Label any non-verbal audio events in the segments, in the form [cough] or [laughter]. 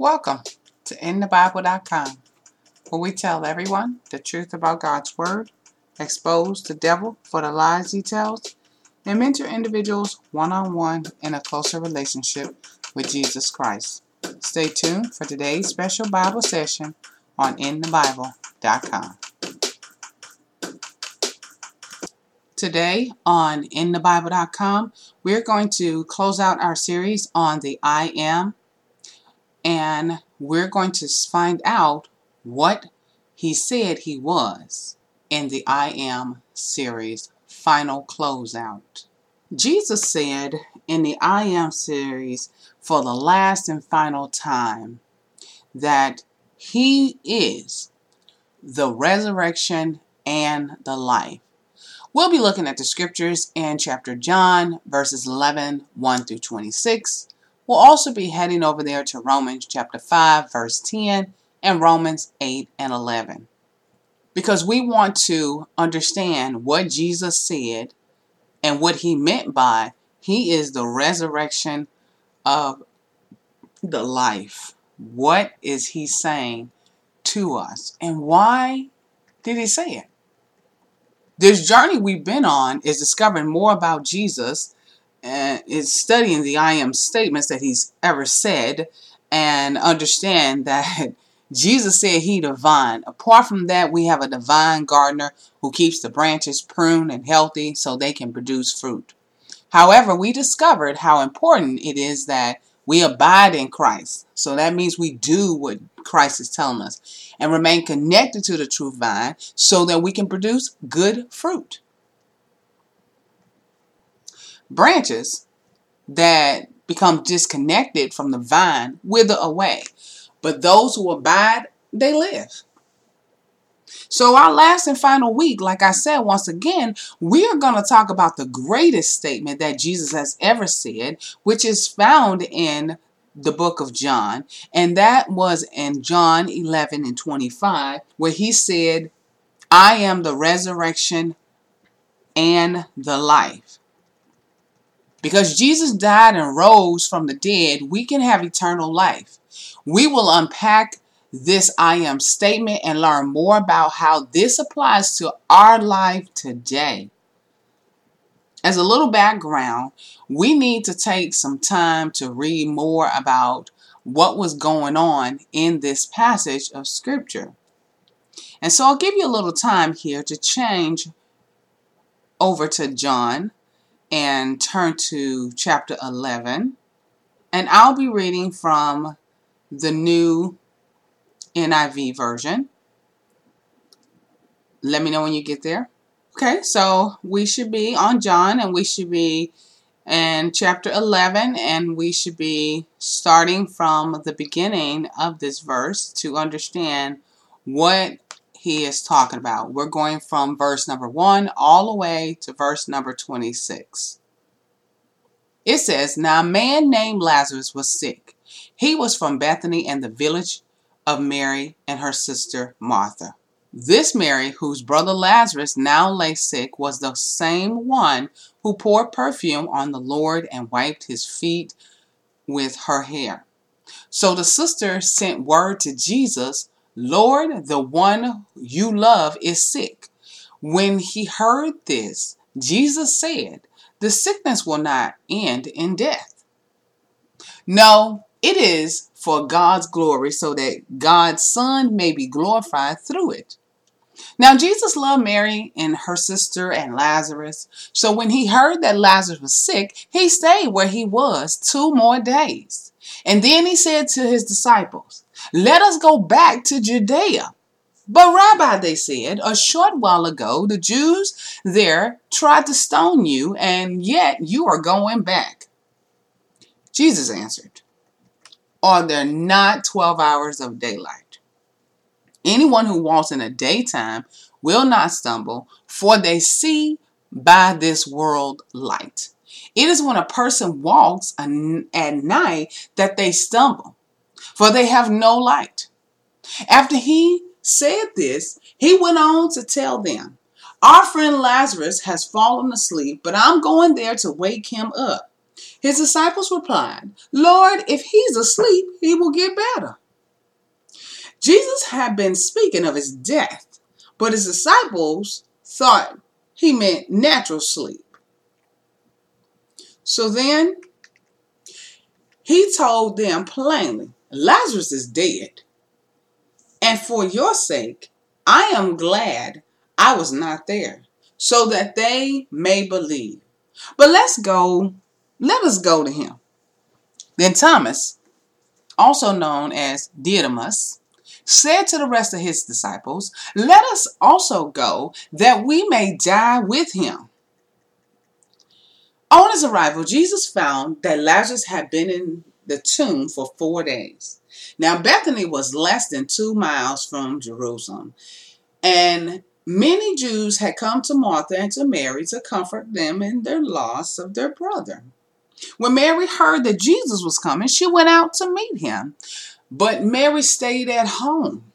Welcome to InTheBible.com, where we tell everyone the truth about God's Word, expose the devil for the lies he tells, and mentor individuals one on one in a closer relationship with Jesus Christ. Stay tuned for today's special Bible session on InTheBible.com. Today on InTheBible.com, we're going to close out our series on the I Am, and we're going to find out what he said he was in the I Am series final closeout. Jesus said in the I Am series for the last and final time that he is the resurrection and the life. We'll be looking at the scriptures in chapter John, verses 11, 1 through 26. We'll also be heading over there to Romans chapter 5, verse 10, and Romans 8 and 11. Because we want to understand what Jesus said and what he meant by he is the resurrection of the life. What is he saying to us? And why did he say it? This journey we've been on is discovering more about Jesus and is studying the I am statements that he's ever said and understand [laughs] that Jesus said he divine. Apart from that, we have a divine gardener who keeps the branches pruned and healthy so they can produce fruit. However, we discovered how important it is that we abide in Christ. So that means we do what Christ is telling us and remain connected to the true vine so that we can produce good fruit. Branches that become disconnected from the vine wither away, but those who abide, they live. So, our last and final week, like I said once again, we are going to talk about the greatest statement that Jesus has ever said, which is found in the book of John. And that was in John 11 and 25, where he said, I am the resurrection and the life. Because Jesus died and rose from the dead, we can have eternal life. We will unpack this I am statement and learn more about how this applies to our life today. As a little background, we need to take some time to read more about what was going on in this passage of Scripture. And so I'll give you a little time here to change over to John and turn to chapter 11. And I'll be reading from the New NIV version. Let me know when you get there. Okay, so we should be on John and we should be in chapter 11 and we should be starting from the beginning of this verse to understand what he is talking about. We're going from verse number 1 all the way to verse number 26. It says, Now a man named Lazarus was sick. He was from Bethany and the village of Mary and her sister Martha. This Mary, whose brother Lazarus now lay sick, was the same one who poured perfume on the Lord and wiped his feet with her hair. So the sister sent word to Jesus, Lord, the one you love is sick. When he heard this, Jesus said, The sickness will not end in death. No, it is for God's glory so that God's Son may be glorified through it. Now, Jesus loved Mary and her sister and Lazarus. So when he heard that Lazarus was sick, he stayed where he was two more days. And then he said to his disciples, Let us go back to Judea. But, Rabbi, they said, a short while ago, the Jews there tried to stone you, and yet you are going back. Jesus answered, Are there not 12 hours of daylight? Anyone who walks in the daytime will not stumble, for they see by this world light. It is when a person walks at night that they stumble, for they have no light. After he said this, he went on to tell them, Our friend Lazarus has fallen asleep, but I'm going there to wake him up. His disciples replied, Lord, if he's asleep, he will get better. Jesus had been speaking of his death, but his disciples thought he meant natural sleep. So then he told them plainly, Lazarus is dead. And for your sake, I am glad I was not there, so that they may believe. But let's go, let us go to him. Then Thomas, also known as Didymus, said to the rest of his disciples, Let us also go, that we may die with him. On his arrival, Jesus found that Lazarus had been in the tomb for four days. Now, Bethany was less than two miles from Jerusalem, and many Jews had come to Martha and to Mary to comfort them in their loss of their brother. When Mary heard that Jesus was coming, she went out to meet him, but Mary stayed at home.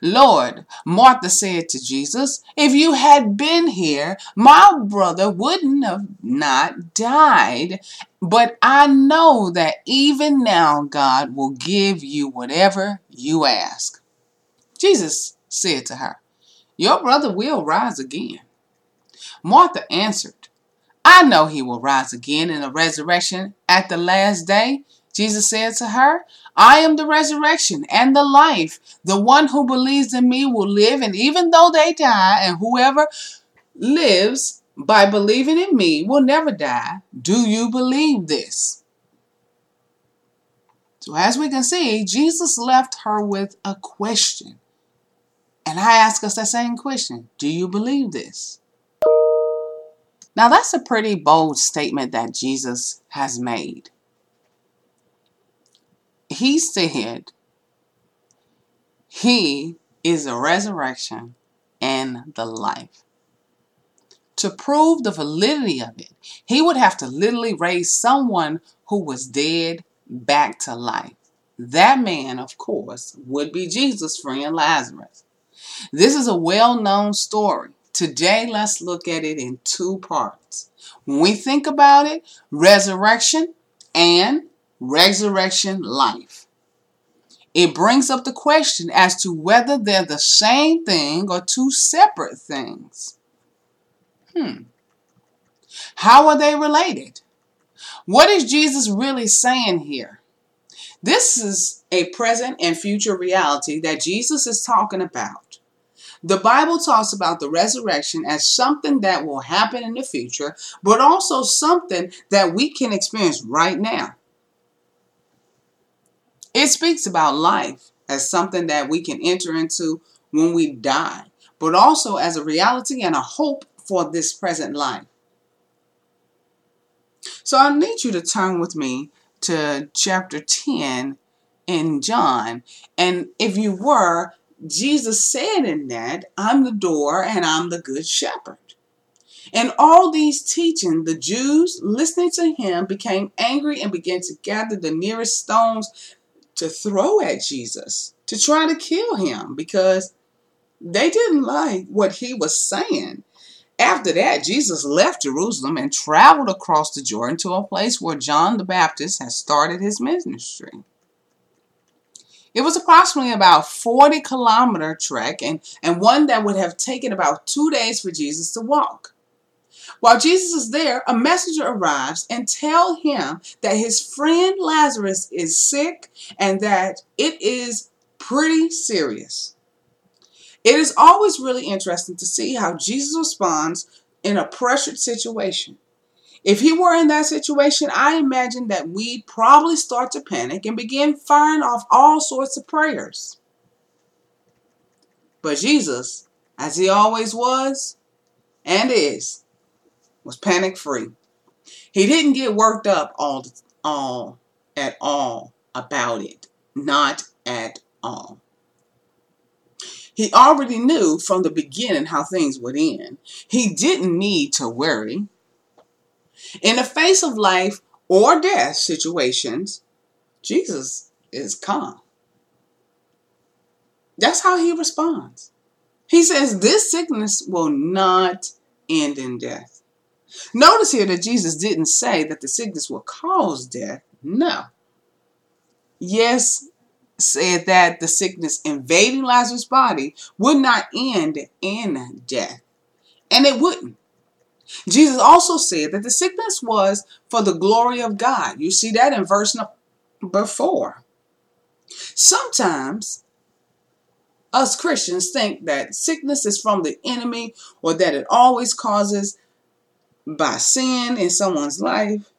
Lord, Martha said to Jesus, if you had been here, my brother wouldn't have not died. But I know that even now God will give you whatever you ask. Jesus said to her, Your brother will rise again. Martha answered, I know he will rise again in the resurrection at the last day. Jesus said to her, I am the resurrection and the life. The one who believes in me will live, and even though they die, and whoever lives by believing in me will never die. Do you believe this? So, as we can see, Jesus left her with a question. And I ask us that same question Do you believe this? Now, that's a pretty bold statement that Jesus has made he said he is the resurrection and the life. To prove the validity of it, he would have to literally raise someone who was dead back to life. That man, of course, would be Jesus' friend Lazarus. This is a well known story. Today, let's look at it in two parts. When we think about it, resurrection and resurrection life. It brings up the question as to whether they're the same thing or two separate things. Hmm. How are they related? What is Jesus really saying here? This is a present and future reality that Jesus is talking about. The Bible talks about the resurrection as something that will happen in the future, but also something that we can experience right now. It speaks about life as something that we can enter into when we die, but also as a reality and a hope for this present life. So I need you to turn with me to chapter 10 in John. And if you were, Jesus said in that, I'm the door and I'm the good shepherd. And all these teaching, the Jews listening to him became angry and began to gather the nearest stones to throw at Jesus to try to kill him because they didn't like what he was saying. After that, Jesus left Jerusalem and traveled across the Jordan to a place where John the Baptist had started his ministry. It was approximately about 40 kilometer trek and, and one that would have taken about two days for Jesus to walk. While Jesus is there, a messenger arrives and tell him that his friend Lazarus is sick and that it is pretty serious. It is always really interesting to see how Jesus responds in a pressured situation. If he were in that situation, I imagine that we'd probably start to panic and begin firing off all sorts of prayers. But Jesus, as he always was and is, was panic free. He didn't get worked up all, all at all about it. Not at all. He already knew from the beginning how things would end. He didn't need to worry. In the face of life or death situations, Jesus is calm. That's how he responds. He says, This sickness will not end in death. Notice here that Jesus didn't say that the sickness will cause death. No. Yes, said that the sickness invading Lazarus' body would not end in death. And it wouldn't. Jesus also said that the sickness was for the glory of God. You see that in verse number four. Sometimes us Christians think that sickness is from the enemy or that it always causes by sin in someone's life.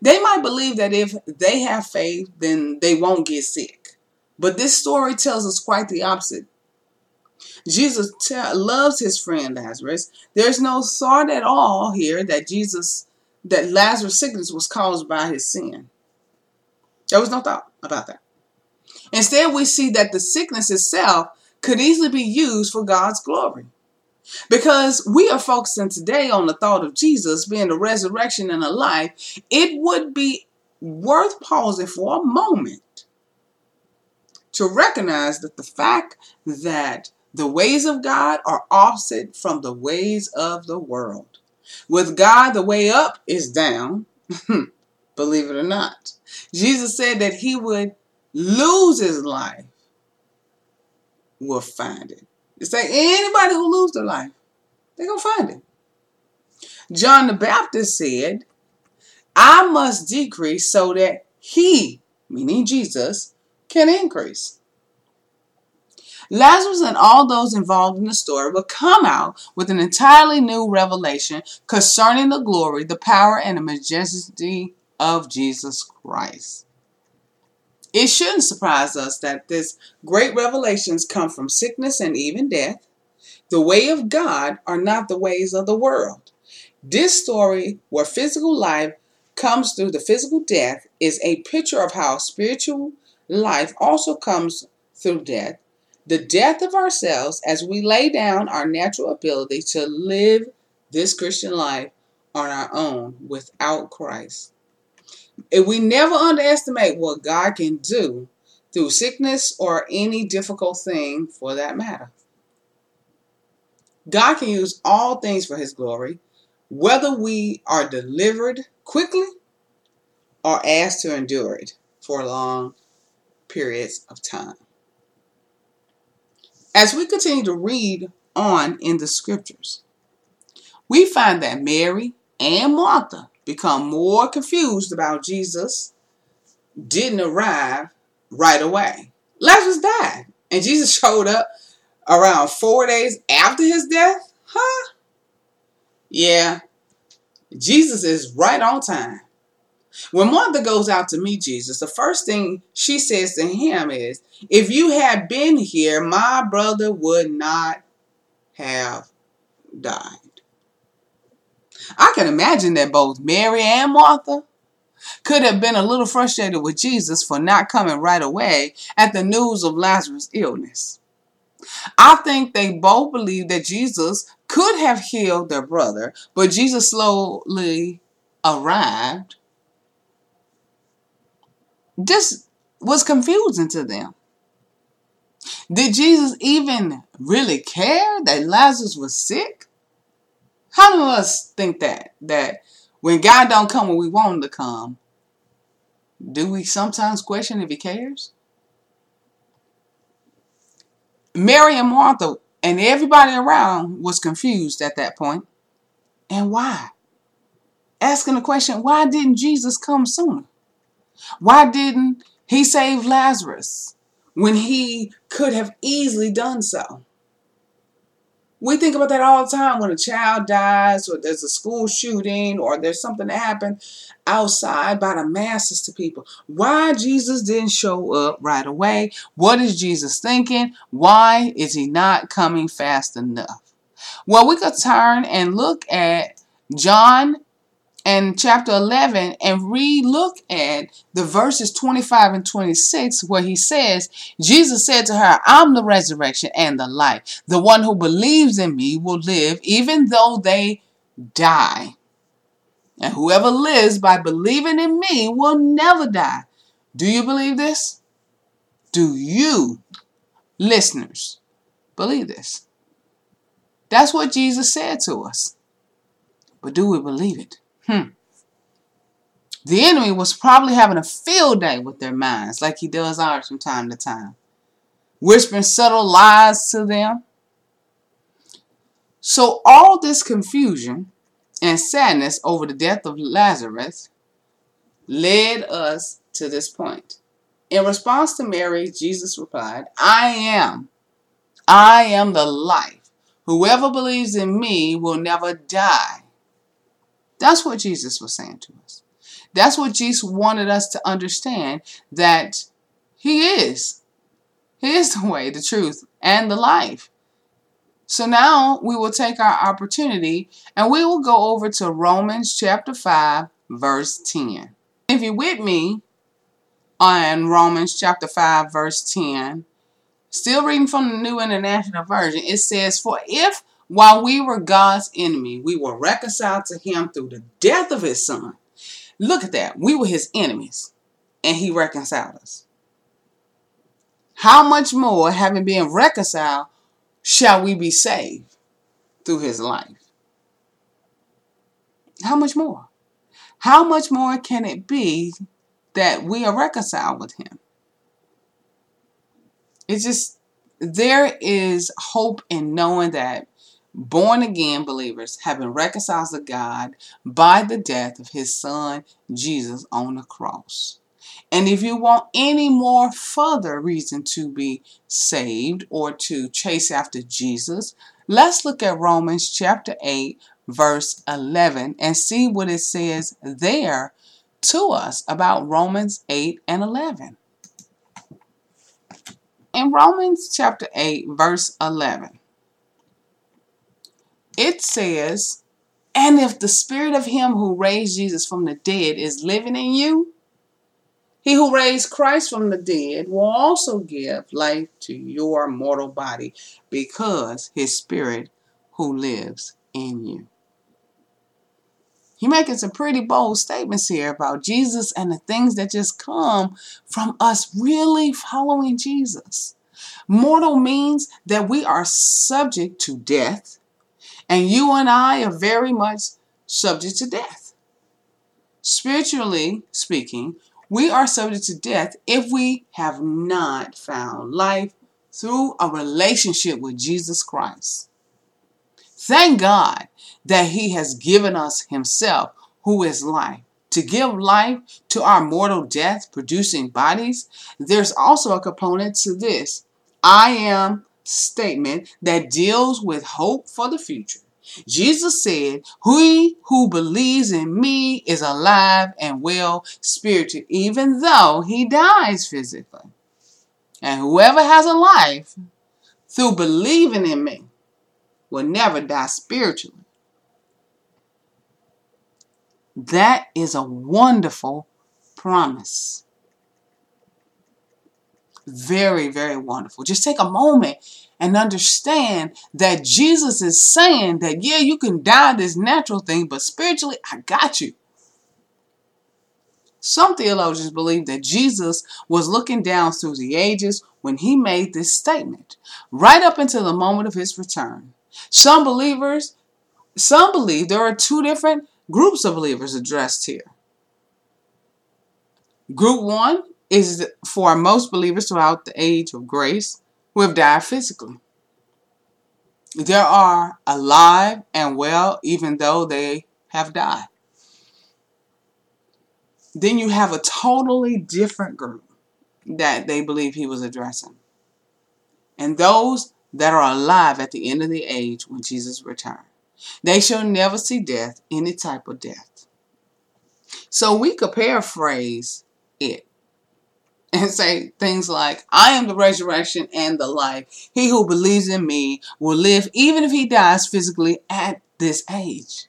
They might believe that if they have faith, then they won't get sick. But this story tells us quite the opposite. Jesus loves his friend Lazarus. There's no thought at all here that Jesus, that Lazarus' sickness was caused by his sin. There was no thought about that. Instead, we see that the sickness itself could easily be used for God's glory. Because we are focusing today on the thought of Jesus being the resurrection and the life, it would be worth pausing for a moment to recognize that the fact that the ways of God are opposite from the ways of the world. With God, the way up is down, [laughs] believe it or not. Jesus said that he would lose his life will find it. It's like anybody who lose their life, they're going to find it. John the Baptist said, I must decrease so that he, meaning Jesus, can increase. Lazarus and all those involved in the story will come out with an entirely new revelation concerning the glory, the power, and the majesty of Jesus Christ. It shouldn't surprise us that this great revelations come from sickness and even death. The way of God are not the ways of the world. This story, where physical life comes through the physical death, is a picture of how spiritual life also comes through death. The death of ourselves as we lay down our natural ability to live this Christian life on our own without Christ. If we never underestimate what God can do through sickness or any difficult thing for that matter. God can use all things for his glory, whether we are delivered quickly or asked to endure it for long periods of time. As we continue to read on in the scriptures, we find that Mary and Martha become more confused about Jesus didn't arrive right away. Lazarus died, and Jesus [laughs] showed up around four days after his death? Huh? Yeah, Jesus is right on time. When Martha goes out to meet Jesus, the first thing she says to him is, If you had been here, my brother would not have died. I can imagine that both Mary and Martha could have been a little frustrated with Jesus for not coming right away at the news of Lazarus' illness. I think they both believed that Jesus could have healed their brother, but Jesus slowly arrived. This was confusing to them. Did Jesus even really care that Lazarus was sick? How do us think that? That when God don't come when we want him to come, do we sometimes question if he cares? Mary and Martha and everybody around was confused at that point. And why? Asking the question, why didn't Jesus come sooner? Why didn't he save Lazarus when he could have easily done so? We think about that all the time when a child dies, or there's a school shooting, or there's something that happened outside by the masses to people. Why Jesus didn't show up right away? What is Jesus thinking? Why is he not coming fast enough? Well, we could turn and look at John and chapter 11 and re-look at the verses 25 and 26 where he says jesus said to her i'm the resurrection and the life. The one who believes in me will live even though they die. And whoever lives by believing in me will never die do you believe this? Do you listeners believe this? That's what jesus said to us. But do we believe it? Hmm. The enemy was probably having a field day with their minds, like he does ours from time to time, whispering subtle lies to them. So, all this confusion and sadness over the death of Lazarus led us to this point. In response to Mary, Jesus replied, I am. I am the life. Whoever believes in me will never die. That's what Jesus was saying to us. That's what Jesus wanted us to understand that He is. He is the way, the truth, and the life. So now we will take our opportunity and we will go over to Romans chapter 5, verse 10. If you're with me on Romans chapter 5, verse 10, still reading from the New International Version, it says, For if while we were God's enemy, we were reconciled to him through the death of his son, Look at that. We were his enemies, and he reconciled us. How much more, having been reconciled, shall we be saved through his life? How much more? How much more can it be that we are reconciled with him? It's just, there is hope in knowing that born again believers have been reconciled to God by the death of his son Jesus on the cross. And if you want any more further reason to be saved or to chase after Jesus, let's look at Romans chapter 8, verse 11, and see what it says there to us about Romans 8 and 11. In Romans chapter 8, verse 11, it says, and if the spirit of him who raised Jesus from the dead is living in you, he who raised Christ from the dead will also give life to your mortal body because his spirit who lives in you. He making some pretty bold statements here about Jesus and the things that just come from us really following Jesus. Mortal means that we are subject to death and you and I are very much subject to death. Spiritually speaking, we are subject to death if we have not found life through a relationship with Jesus Christ. Thank God that He has given us Himself, who is life. To give life to our mortal death producing bodies, there's also a component to this I am statement that deals with hope for the future. Jesus said, He who believes in me is alive and well spiritually, even though he dies physically. And whoever has a life through believing in me will never die spiritually. That is a wonderful promise. Very, very wonderful. Just take a moment and understand that Jesus is saying that, yeah, you can die this natural thing, but spiritually, I got you. Some theologians believe that Jesus was looking down through the ages when he made this statement, right up until the moment of his return. Some believers, some believe there are two different groups of believers addressed here. Group one is for most believers throughout the age of grace who have died physically. There are alive and well even though they have died. Then you have a totally different group that they believe he was addressing. And those that are alive at the end of the age when Jesus returns. They shall never see death, any type of death. So we could paraphrase it [laughs] and say things like, I am the resurrection and the life. He who believes in me will live even if he dies physically at this age.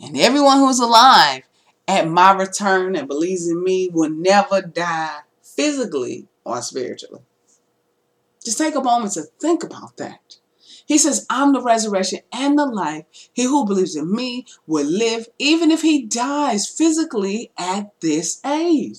And everyone who is alive at my return and believes in me will never die physically or spiritually. Just take a moment to think about that. He says, I'm the resurrection and the life. He who believes in me will live even if he dies physically at this age.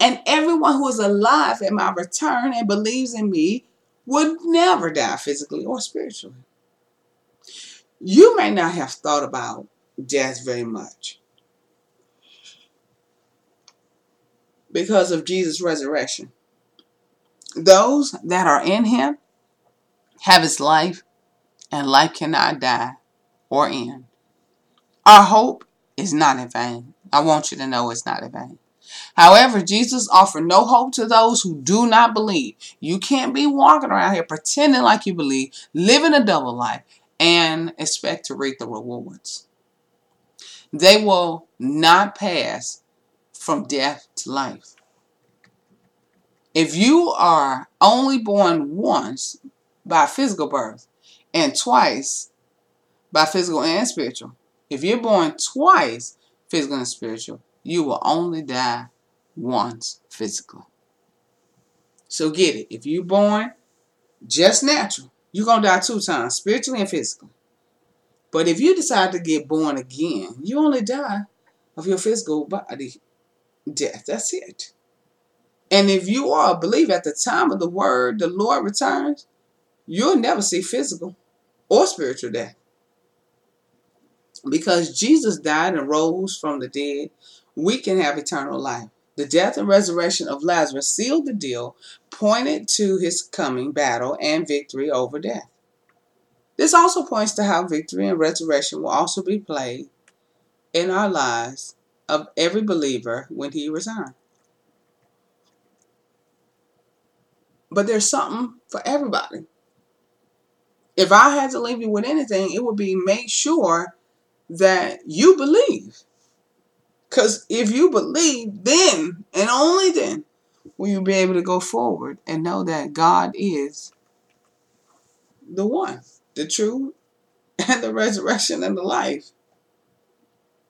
And everyone who is alive at my return and believes in me would never die physically or spiritually. you may not have thought about death very much because of Jesus' resurrection. Those that are in him have his life, and life cannot die or end. Our hope is not in vain. I want you to know it's not in vain. However, Jesus offered no hope to those who do not believe. You can't be walking around here pretending like you believe, living a double life, and expect to reap the rewards. They will not pass from death to life. If you are only born once by physical birth and twice by physical and spiritual, if you're born twice physical and spiritual, you will only die once physically. So get it. If you're born just natural, you're going to die two times, spiritually and physically. But if you decide to get born again, you only die of your physical body death. That's it. And if you are a believer at the time of the word, the Lord returns, you'll never see physical or spiritual death. Because Jesus died and rose from the dead, we can have eternal life. The death and resurrection of Lazarus sealed the deal, pointed to his coming battle and victory over death. This also points to how victory and resurrection will also be played in our lives of every believer when he returns. But there's something for everybody. If I had to leave you with anything, it would be make sure that you believe. Because if you believe, then and only then will you be able to go forward and know that God is the one, the true, [laughs] and the resurrection and the life.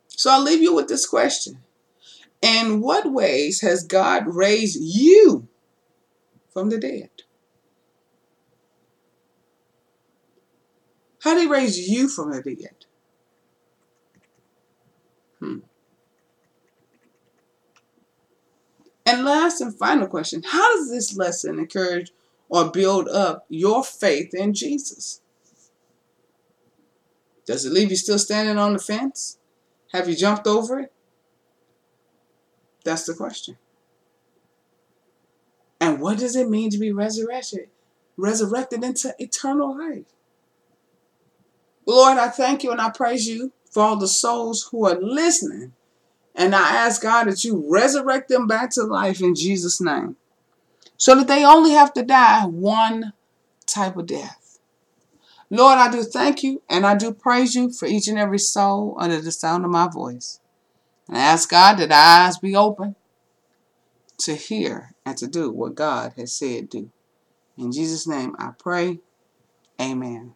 So I'll leave you with this question. In what ways has God raised you from the dead. How did he raise you from the dead? Hmm. And last and final question How does this lesson encourage or build up your faith in Jesus? Does it leave you still standing on the fence? Have you jumped over it? That's the question. And what does it mean to be resurrected? Resurrected into eternal life. Lord, I thank you and I praise you for all the souls who are listening. And I ask God that you resurrect them back to life in Jesus' name. So that they only have to die one type of death. Lord, I do thank you and I do praise you for each and every soul under the sound of my voice. And I ask God that eyes be open to hear and to do what God has said do. In Jesus' name I pray. Amen.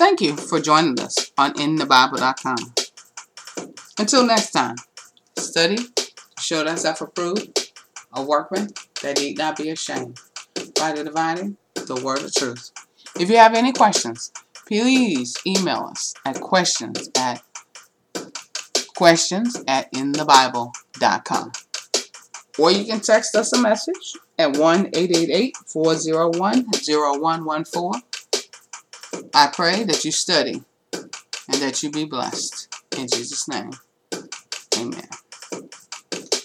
Thank you for joining us on InTheBible.com. Until next time, study, show thyself approved, a workman that need not be ashamed, by the dividing the word of truth. If you have any questions, please email us at questions at questions at inthebible.com. Or you can text us a message at 1 888 401 0114. I pray that you study and that you be blessed. In Jesus' name, amen.